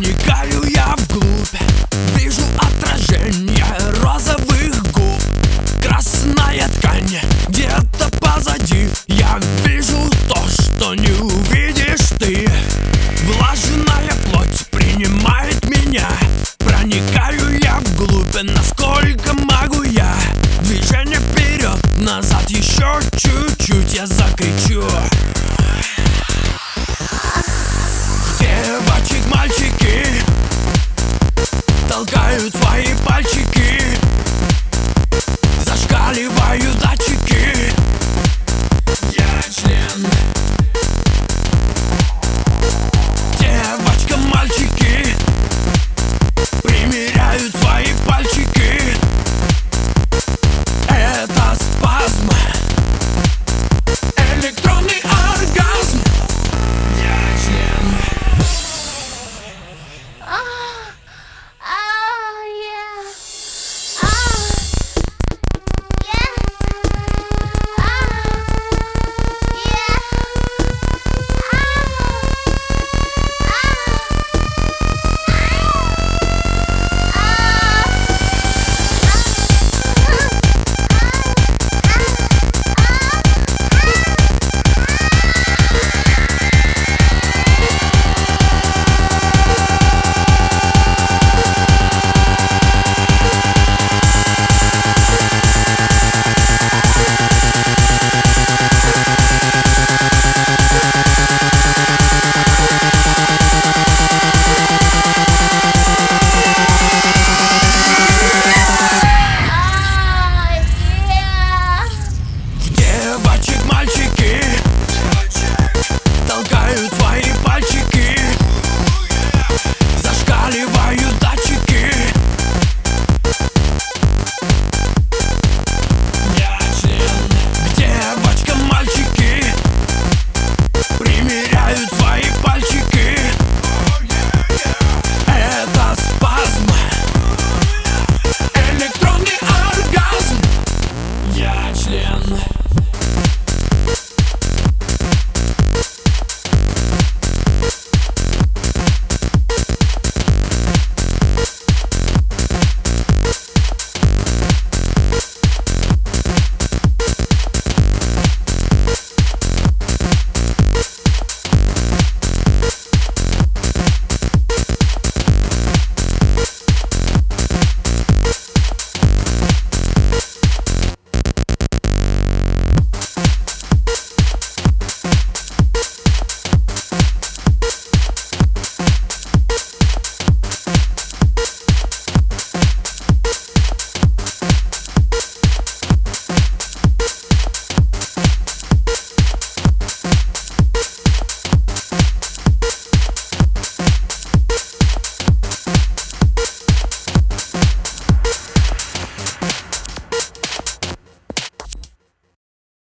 проникаю я вглубь. Вижу отражение розовых губ. Красная ткань где-то позади. Я вижу то, что не увидишь ты. Влажная плоть принимает меня. Проникаю я вглубь, насколько могу я. Движение вперед, назад еще чуть-чуть Я закричу. Толкают свои пальчики.